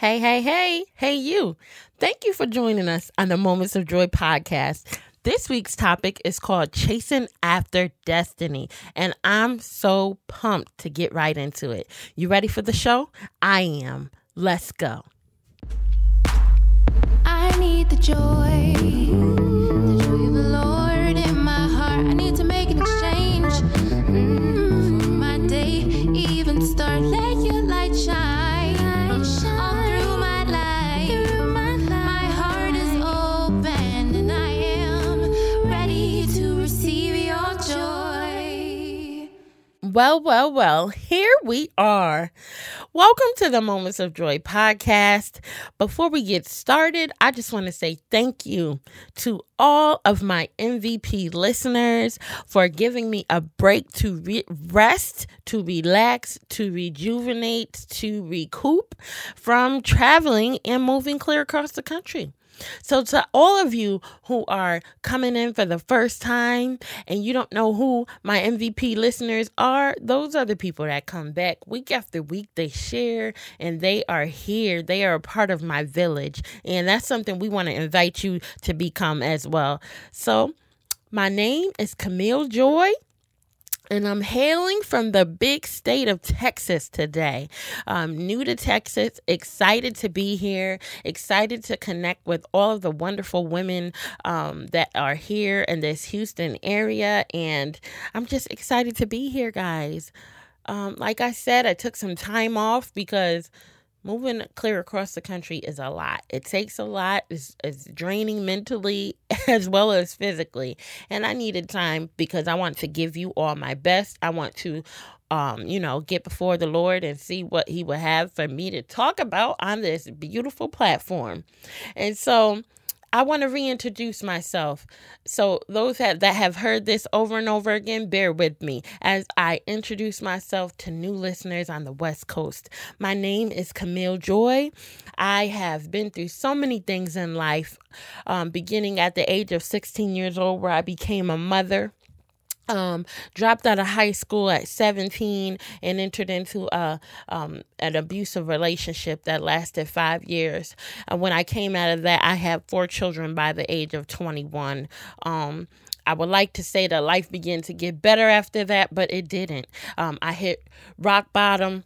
Hey, hey, hey, hey, you. Thank you for joining us on the Moments of Joy podcast. This week's topic is called Chasing After Destiny, and I'm so pumped to get right into it. You ready for the show? I am. Let's go. I need the joy, Well, well, well, here we are. Welcome to the Moments of Joy podcast. Before we get started, I just want to say thank you to all of my MVP listeners for giving me a break to re- rest, to relax, to rejuvenate, to recoup from traveling and moving clear across the country. So, to all of you who are coming in for the first time and you don't know who my MVP listeners are, those are the people that come back week after week. They share and they are here. They are a part of my village. And that's something we want to invite you to become as well. So, my name is Camille Joy and I'm hailing from the big state of Texas today. Um, new to Texas, excited to be here, excited to connect with all of the wonderful women um, that are here in this Houston area. And I'm just excited to be here, guys. Um, like I said, I took some time off because moving clear across the country is a lot. It takes a lot. It's, it's draining mentally as well as physically. And I needed time because I want to give you all my best. I want to um, you know, get before the Lord and see what He would have for me to talk about on this beautiful platform. And so I want to reintroduce myself. So, those that, that have heard this over and over again, bear with me as I introduce myself to new listeners on the West Coast. My name is Camille Joy. I have been through so many things in life, um, beginning at the age of 16 years old, where I became a mother um, dropped out of high school at 17 and entered into a um, an abusive relationship that lasted five years. And when I came out of that, I had four children by the age of 21. Um, I would like to say that life began to get better after that, but it didn't. Um, I hit rock bottom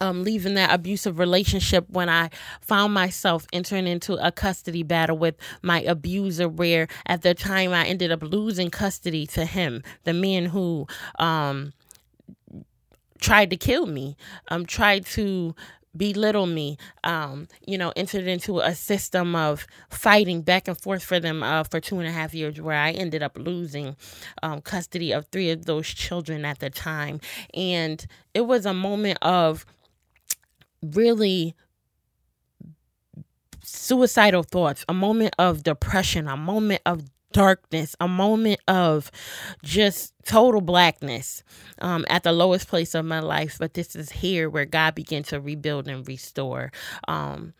um, leaving that abusive relationship when I found myself entering into a custody battle with my abuser, where at the time I ended up losing custody to him, the man who um, tried to kill me, um, tried to belittle me um you know entered into a system of fighting back and forth for them uh for two and a half years where i ended up losing um custody of three of those children at the time. And it was a moment of really suicidal thoughts, a moment of depression, a moment of darkness, a moment of just total blackness um, at the lowest place of my life. But this is here where God began to rebuild and restore. Um,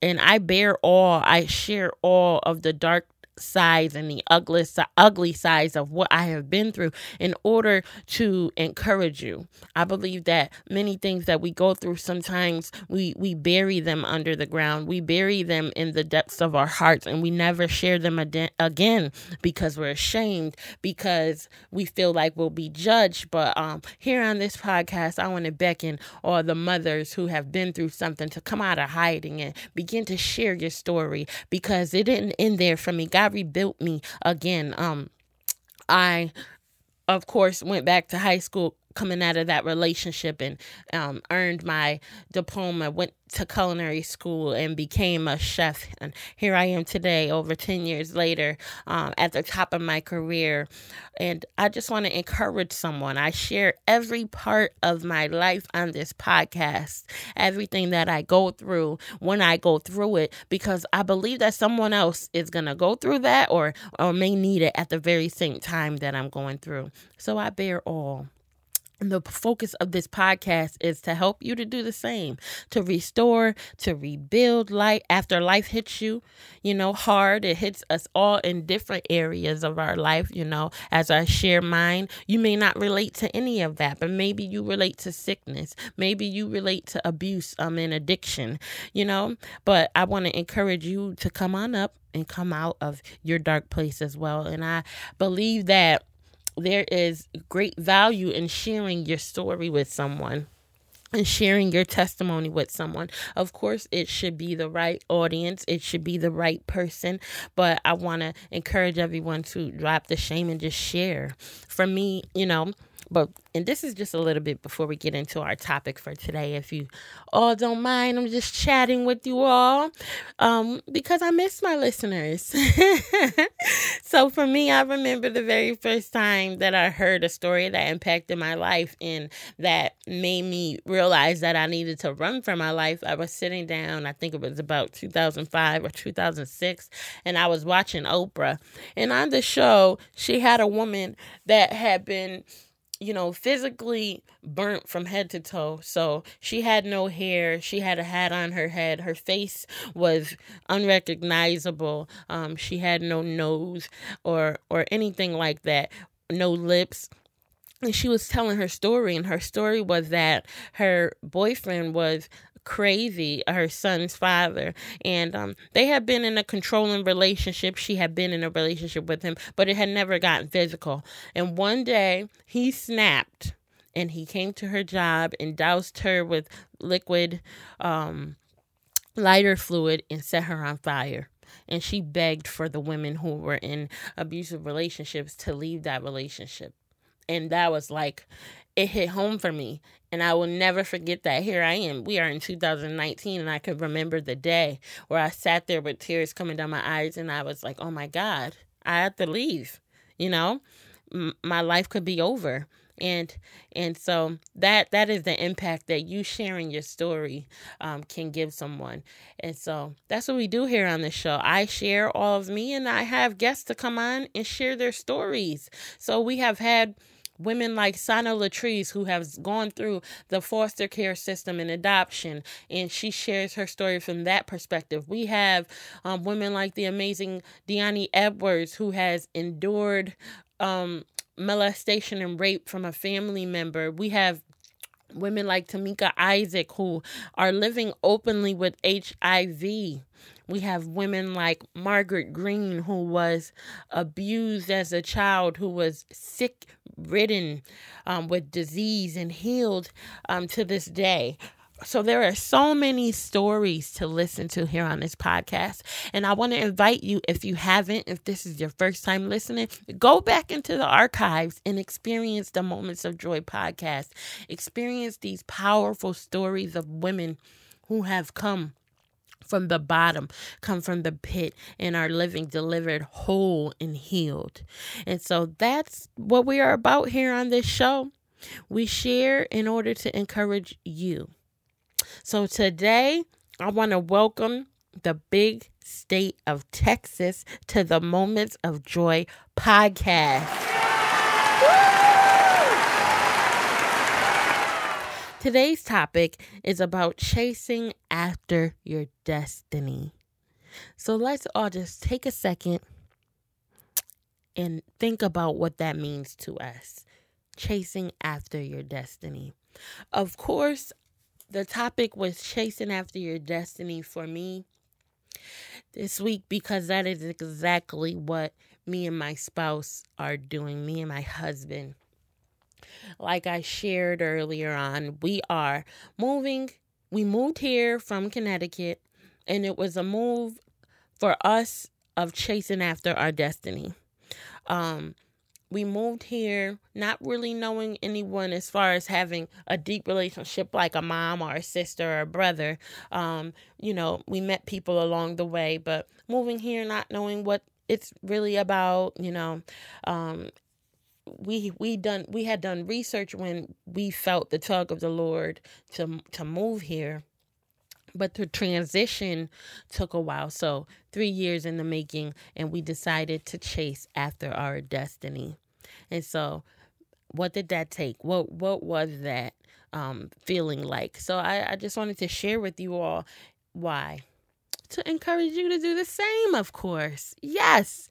and I bear all, I share all of the dark sides and the ugly, ugly sides of what I have been through in order to encourage you. I believe that many things that we go through sometimes we we bury them under the ground. We bury them in the depths of our hearts and we never share them ad- again because we're ashamed because we feel like we'll be judged. But um here on this podcast, I want to beckon all the mothers who have been through something to come out of hiding and begin to share your story because it didn't end there for me. God rebuilt me again. Um, I, of course, went back to high school coming out of that relationship and um, earned my diploma, went to culinary school and became a chef. And here I am today, over 10 years later, um, at the top of my career. And I just want to encourage someone. I share every part of my life on this podcast, everything that I go through when I go through it, because I believe that someone else is going to go through that or, or may need it at the very same time that I'm going through. So I bear all. The focus of this podcast is to help you to do the same, to restore, to rebuild life after life hits you, you know, hard. It hits us all in different areas of our life, you know. As I share mine, you may not relate to any of that, but maybe you relate to sickness. Maybe you relate to abuse um and addiction, you know. But I want to encourage you to come on up and come out of your dark place as well. And I believe that there is great value in sharing your story with someone and sharing your testimony with someone. Of course, it should be the right audience, it should be the right person, but I want to encourage everyone to drop the shame and just share. For me, you know, but and this is just a little bit before we get into our topic for today. If you all don't mind, I'm just chatting with you all um, because I miss my listeners. so for me, I remember the very first time that I heard a story that impacted my life and that made me realize that I needed to run for my life. I was sitting down, I think it was about 2005 or 2006, and I was watching Oprah. And on the show, she had a woman that had been you know, physically burnt from head to toe. So she had no hair. She had a hat on her head. Her face was unrecognizable. Um, she had no nose or or anything like that. No lips and she was telling her story and her story was that her boyfriend was crazy her son's father and um, they had been in a controlling relationship. She had been in a relationship with him but it had never gotten physical. And one day he snapped and he came to her job and doused her with liquid um, lighter fluid and set her on fire. And she begged for the women who were in abusive relationships to leave that relationship. And that was like it hit home for me and I will never forget that. Here I am. We are in 2019, and I could remember the day where I sat there with tears coming down my eyes, and I was like, oh my God, I have to leave. You know, M- my life could be over. And and so that that is the impact that you sharing your story um, can give someone. And so that's what we do here on the show. I share all of me, and I have guests to come on and share their stories. So we have had women like Sana Latrice, who has gone through the foster care system and adoption, and she shares her story from that perspective. We have um, women like the amazing Deani Edwards, who has endured um, molestation and rape from a family member. We have women like Tamika Isaac who are living openly with HIV we have women like Margaret Green, who was abused as a child, who was sick ridden um, with disease and healed um, to this day. So there are so many stories to listen to here on this podcast. And I want to invite you, if you haven't, if this is your first time listening, go back into the archives and experience the Moments of Joy podcast. Experience these powerful stories of women who have come from the bottom, come from the pit, and are living delivered whole and healed. And so that's what we are about here on this show. We share in order to encourage you. So today, I want to welcome the big state of Texas to the Moments of Joy podcast. Today's topic is about chasing after your destiny. So let's all just take a second and think about what that means to us. Chasing after your destiny. Of course, the topic was chasing after your destiny for me this week because that is exactly what me and my spouse are doing, me and my husband like I shared earlier on, we are moving. We moved here from Connecticut, and it was a move for us of chasing after our destiny. Um, we moved here not really knowing anyone as far as having a deep relationship like a mom or a sister or a brother. Um, you know, we met people along the way, but moving here not knowing what it's really about, you know, um, we we done we had done research when we felt the tug of the Lord to to move here but the transition took a while so 3 years in the making and we decided to chase after our destiny and so what did that take? What what was that um, feeling like? So I, I just wanted to share with you all why. To encourage you to do the same, of course. Yes.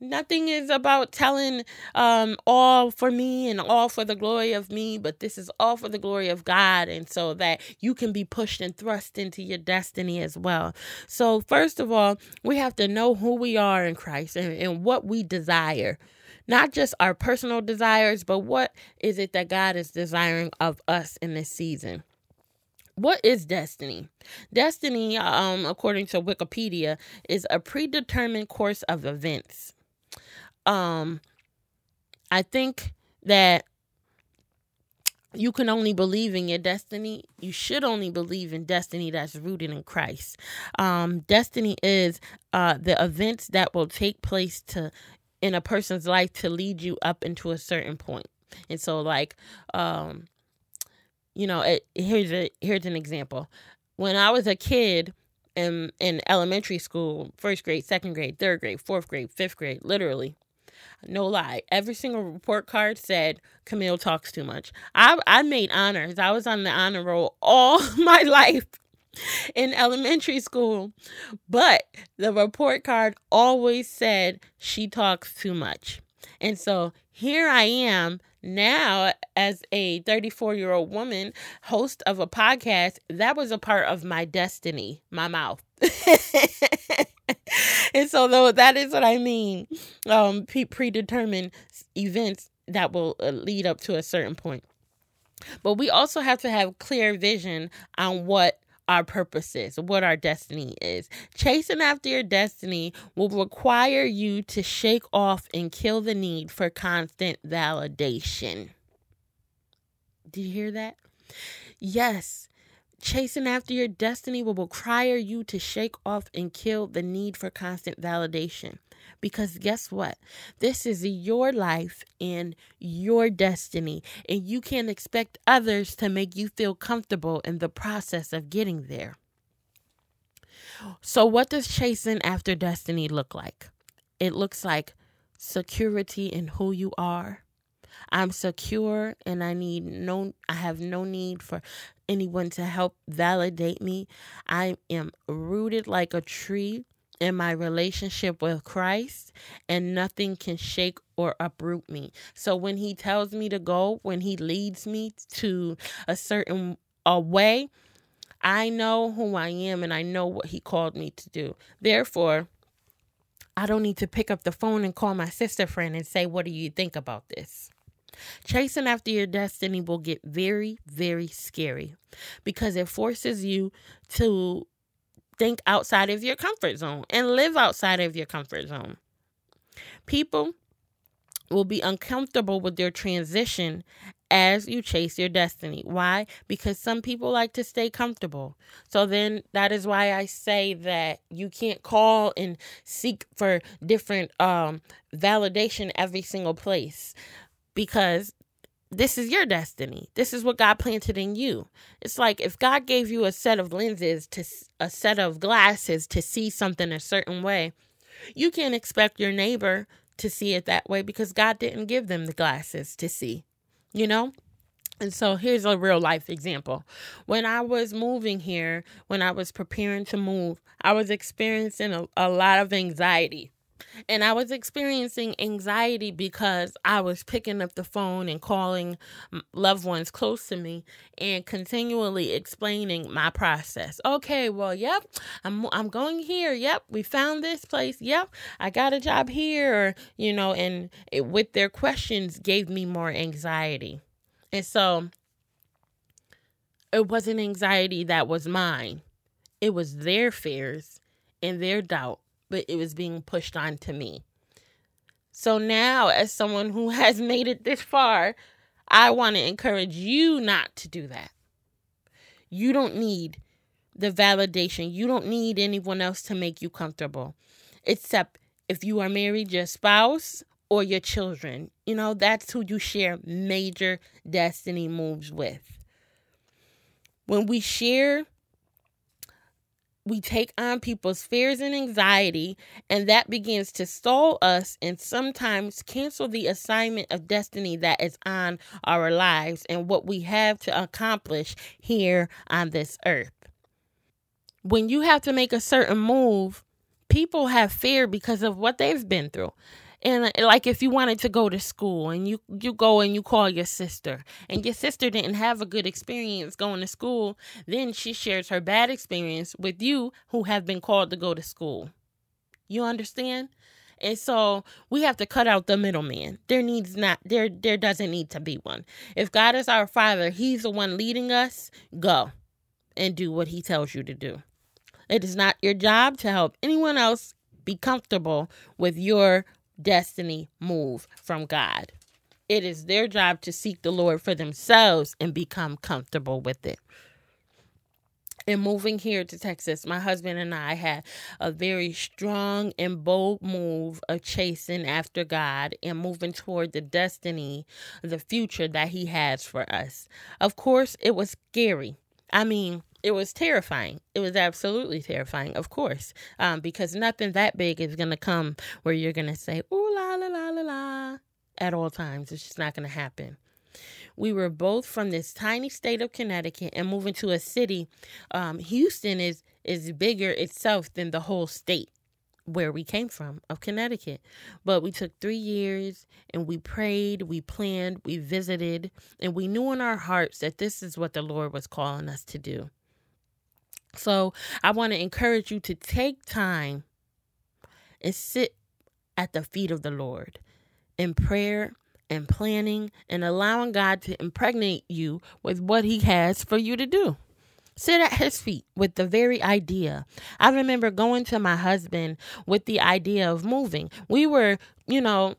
Nothing is about telling um, all for me and all for the glory of me, but this is all for the glory of God, and so that you can be pushed and thrust into your destiny as well. So, first of all, we have to know who we are in Christ and, and what we desire not just our personal desires, but what is it that God is desiring of us in this season? What is destiny? Destiny, um, according to Wikipedia, is a predetermined course of events. Um, I think that you can only believe in your destiny. You should only believe in destiny that's rooted in Christ. Um, destiny is uh, the events that will take place to in a person's life to lead you up into a certain point. And so, like, um, you know, it, here's a here's an example. When I was a kid in in elementary school, first grade, second grade, third grade, fourth grade, fifth grade, literally, no lie, every single report card said Camille talks too much. I I made honors. I was on the honor roll all my life in elementary school, but the report card always said she talks too much. And so here I am now as a 34 year old woman, host of a podcast. That was a part of my destiny, my mouth. and so, though, that is what I mean um, pre- predetermined events that will uh, lead up to a certain point. But we also have to have clear vision on what our purpose is, what our destiny is. Chasing after your destiny will require you to shake off and kill the need for constant validation. Did you hear that? Yes. Chasing after your destiny will require you to shake off and kill the need for constant validation. Because guess what? This is your life and your destiny, and you can't expect others to make you feel comfortable in the process of getting there. So, what does chasing after destiny look like? It looks like security in who you are. I'm secure and I need no I have no need for anyone to help validate me. I am rooted like a tree in my relationship with Christ, and nothing can shake or uproot me. So when He tells me to go, when He leads me to a certain a way, I know who I am and I know what He called me to do. Therefore, I don't need to pick up the phone and call my sister friend and say, What do you think about this? Chasing after your destiny will get very, very scary because it forces you to think outside of your comfort zone and live outside of your comfort zone. People will be uncomfortable with their transition as you chase your destiny. Why? Because some people like to stay comfortable. So then that is why I say that you can't call and seek for different um validation every single place because this is your destiny. This is what God planted in you. It's like if God gave you a set of lenses to a set of glasses to see something a certain way, you can't expect your neighbor to see it that way because God didn't give them the glasses to see. You know? And so here's a real life example. When I was moving here, when I was preparing to move, I was experiencing a, a lot of anxiety and I was experiencing anxiety because I was picking up the phone and calling loved ones close to me and continually explaining my process. Okay, well, yep, I'm I'm going here. Yep, we found this place. Yep, I got a job here. Or, you know, and it, with their questions gave me more anxiety. And so it wasn't anxiety that was mine. It was their fears and their doubt but it was being pushed on to me. So now, as someone who has made it this far, I want to encourage you not to do that. You don't need the validation. You don't need anyone else to make you comfortable, except if you are married, your spouse or your children. You know, that's who you share major destiny moves with. When we share we take on people's fears and anxiety, and that begins to stall us and sometimes cancel the assignment of destiny that is on our lives and what we have to accomplish here on this earth. When you have to make a certain move, people have fear because of what they've been through and uh, like if you wanted to go to school and you you go and you call your sister and your sister didn't have a good experience going to school then she shares her bad experience with you who have been called to go to school you understand and so we have to cut out the middleman. There needs not there there doesn't need to be one. If God is our father, he's the one leading us, go and do what he tells you to do. It is not your job to help anyone else be comfortable with your destiny move from God. It is their job to seek the Lord for themselves and become comfortable with it. In moving here to Texas, my husband and I had a very strong and bold move of chasing after God and moving toward the destiny, the future that He has for us. Of course, it was scary. I mean, it was terrifying. It was absolutely terrifying, of course, um, because nothing that big is going to come where you're going to say, ooh, la, la, la, la, la, at all times. It's just not going to happen. We were both from this tiny state of Connecticut and moving to a city. Um, Houston is is bigger itself than the whole state where we came from of Connecticut. But we took three years and we prayed, we planned, we visited, and we knew in our hearts that this is what the Lord was calling us to do. So I want to encourage you to take time and sit at the feet of the Lord in prayer and planning and allowing God to impregnate you with what He has for you to do. Sit at His feet with the very idea. I remember going to my husband with the idea of moving. We were, you know,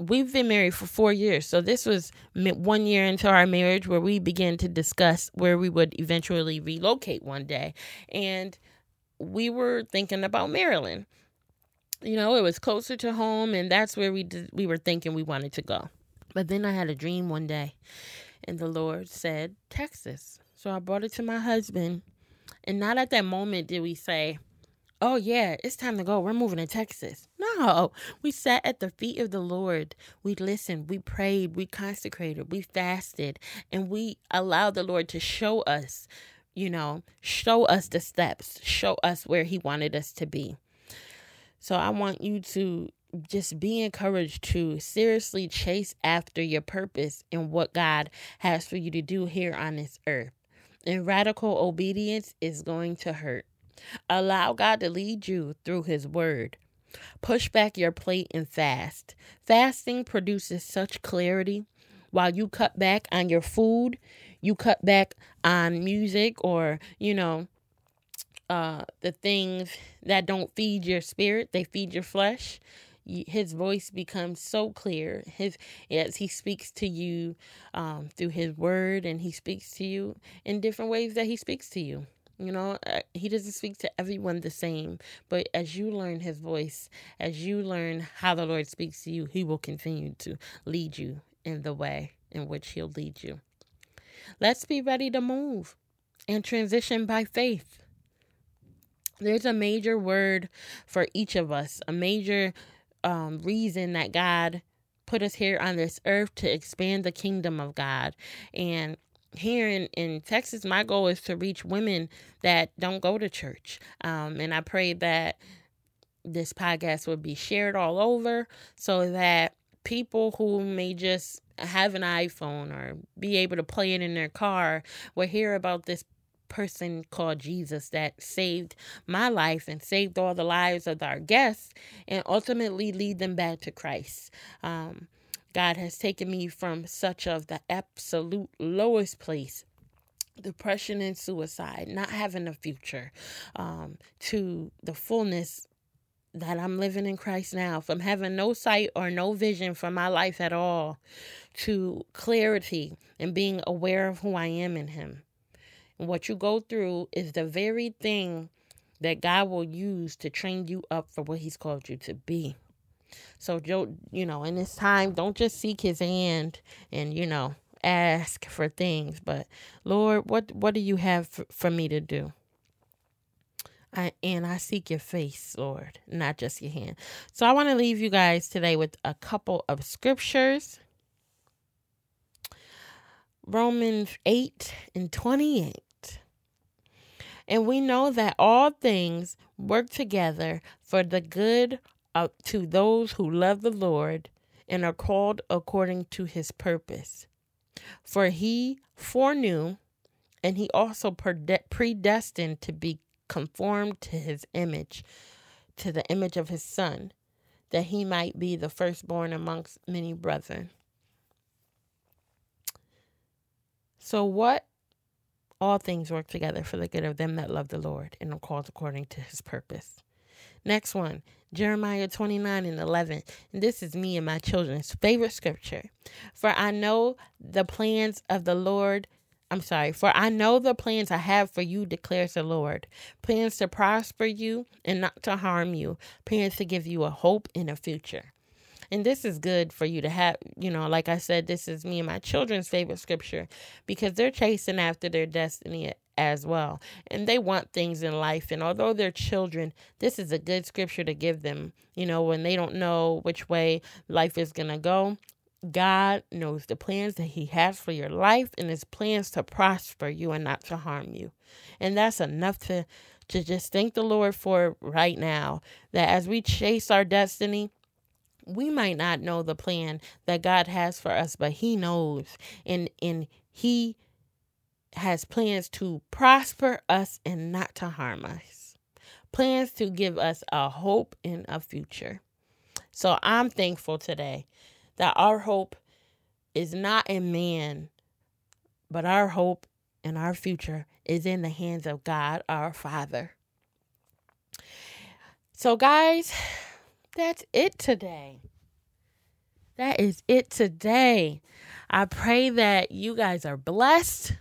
we've been married for four years. So this was one year into our marriage where we began to discuss where we would eventually relocate one day. And we were thinking about Maryland. You know, it was closer to home, and that's where we did, we were thinking we wanted to go. But then I had a dream one day, and the Lord said Texas. So I brought it to my husband, and not at that moment did we say, oh yeah, it's time to go. We're moving to Texas. No, we sat at the feet of the Lord. We listened, we prayed, we consecrated, we fasted, and we allowed the Lord to show us, you know, show us the steps, show us where He wanted us to be. So I want you to just be encouraged to seriously chase after your purpose and what God has for you to do here on this earth. And radical obedience is going to hurt. Allow God to lead you through His Word. Push back your plate and fast. Fasting produces such clarity. While you cut back on your food, you cut back on music or, you know, uh, the things that don't feed your spirit, they feed your flesh. His voice becomes so clear. His as he speaks to you um, through his word, and he speaks to you in different ways that he speaks to you. You know, uh, he doesn't speak to everyone the same, but as you learn his voice, as you learn how the Lord speaks to you, he will continue to lead you in the way in which he'll lead you. Let's be ready to move and transition by faith. There's a major word for each of us, a major um, reason that God put us here on this earth to expand the kingdom of God. And here in, in Texas, my goal is to reach women that don't go to church. Um, and I pray that this podcast will be shared all over so that people who may just have an iPhone or be able to play it in their car will hear about this person called Jesus that saved my life and saved all the lives of our guests and ultimately lead them back to Christ. Um, God has taken me from such of the absolute lowest place depression and suicide, not having a future, um, to the fullness that I'm living in Christ now, from having no sight or no vision for my life at all, to clarity and being aware of who I am in Him. What you go through is the very thing that God will use to train you up for what He's called you to be. So, you know, in this time, don't just seek his hand and, you know, ask for things, but Lord, what what do you have for, for me to do? I, and I seek your face, Lord, not just your hand. So I want to leave you guys today with a couple of scriptures. Romans 8 and 28. And we know that all things work together for the good of, to those who love the Lord and are called according to his purpose. For he foreknew and he also predestined to be conformed to his image, to the image of his son, that he might be the firstborn amongst many brethren. So, what? All things work together for the good of them that love the Lord and are called according to his purpose. Next one, Jeremiah 29 and 11. And this is me and my children's favorite scripture. For I know the plans of the Lord I'm sorry, for I know the plans I have for you, declares the Lord. Plans to prosper you and not to harm you, plans to give you a hope in a future. And this is good for you to have, you know, like I said, this is me and my children's favorite scripture because they're chasing after their destiny as well. And they want things in life. And although they're children, this is a good scripture to give them, you know, when they don't know which way life is going to go. God knows the plans that He has for your life and His plans to prosper you and not to harm you. And that's enough to, to just thank the Lord for right now. That as we chase our destiny, we might not know the plan that God has for us, but He knows. And, and He has plans to prosper us and not to harm us. Plans to give us a hope in a future. So I'm thankful today that our hope is not in man, but our hope and our future is in the hands of God our Father. So, guys, that's it today. That is it today. I pray that you guys are blessed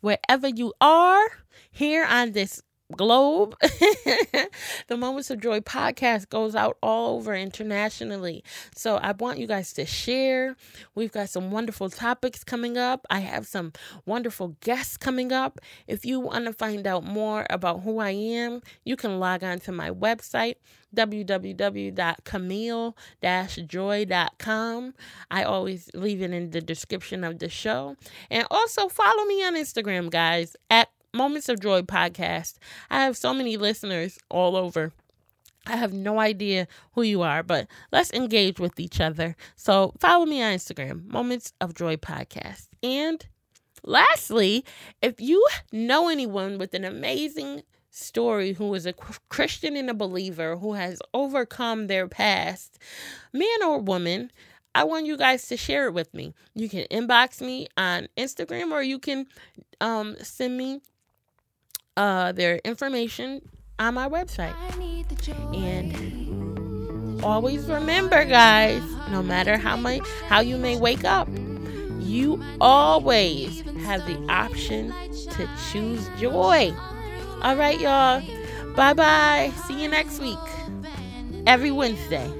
wherever you are here on this globe. the Moments of Joy podcast goes out all over internationally. So I want you guys to share. We've got some wonderful topics coming up. I have some wonderful guests coming up. If you want to find out more about who I am, you can log on to my website www.camille-joy.com. I always leave it in the description of the show. And also follow me on Instagram, guys, at Moments of Joy podcast. I have so many listeners all over. I have no idea who you are, but let's engage with each other. So follow me on Instagram, Moments of Joy podcast. And lastly, if you know anyone with an amazing story who is a Christian and a believer who has overcome their past, man or woman, I want you guys to share it with me. You can inbox me on Instagram or you can um, send me uh, their information on my website. And always remember, guys, no matter how much how you may wake up, you always have the option to choose joy. All right, y'all. Bye bye. See you next week. Every Wednesday.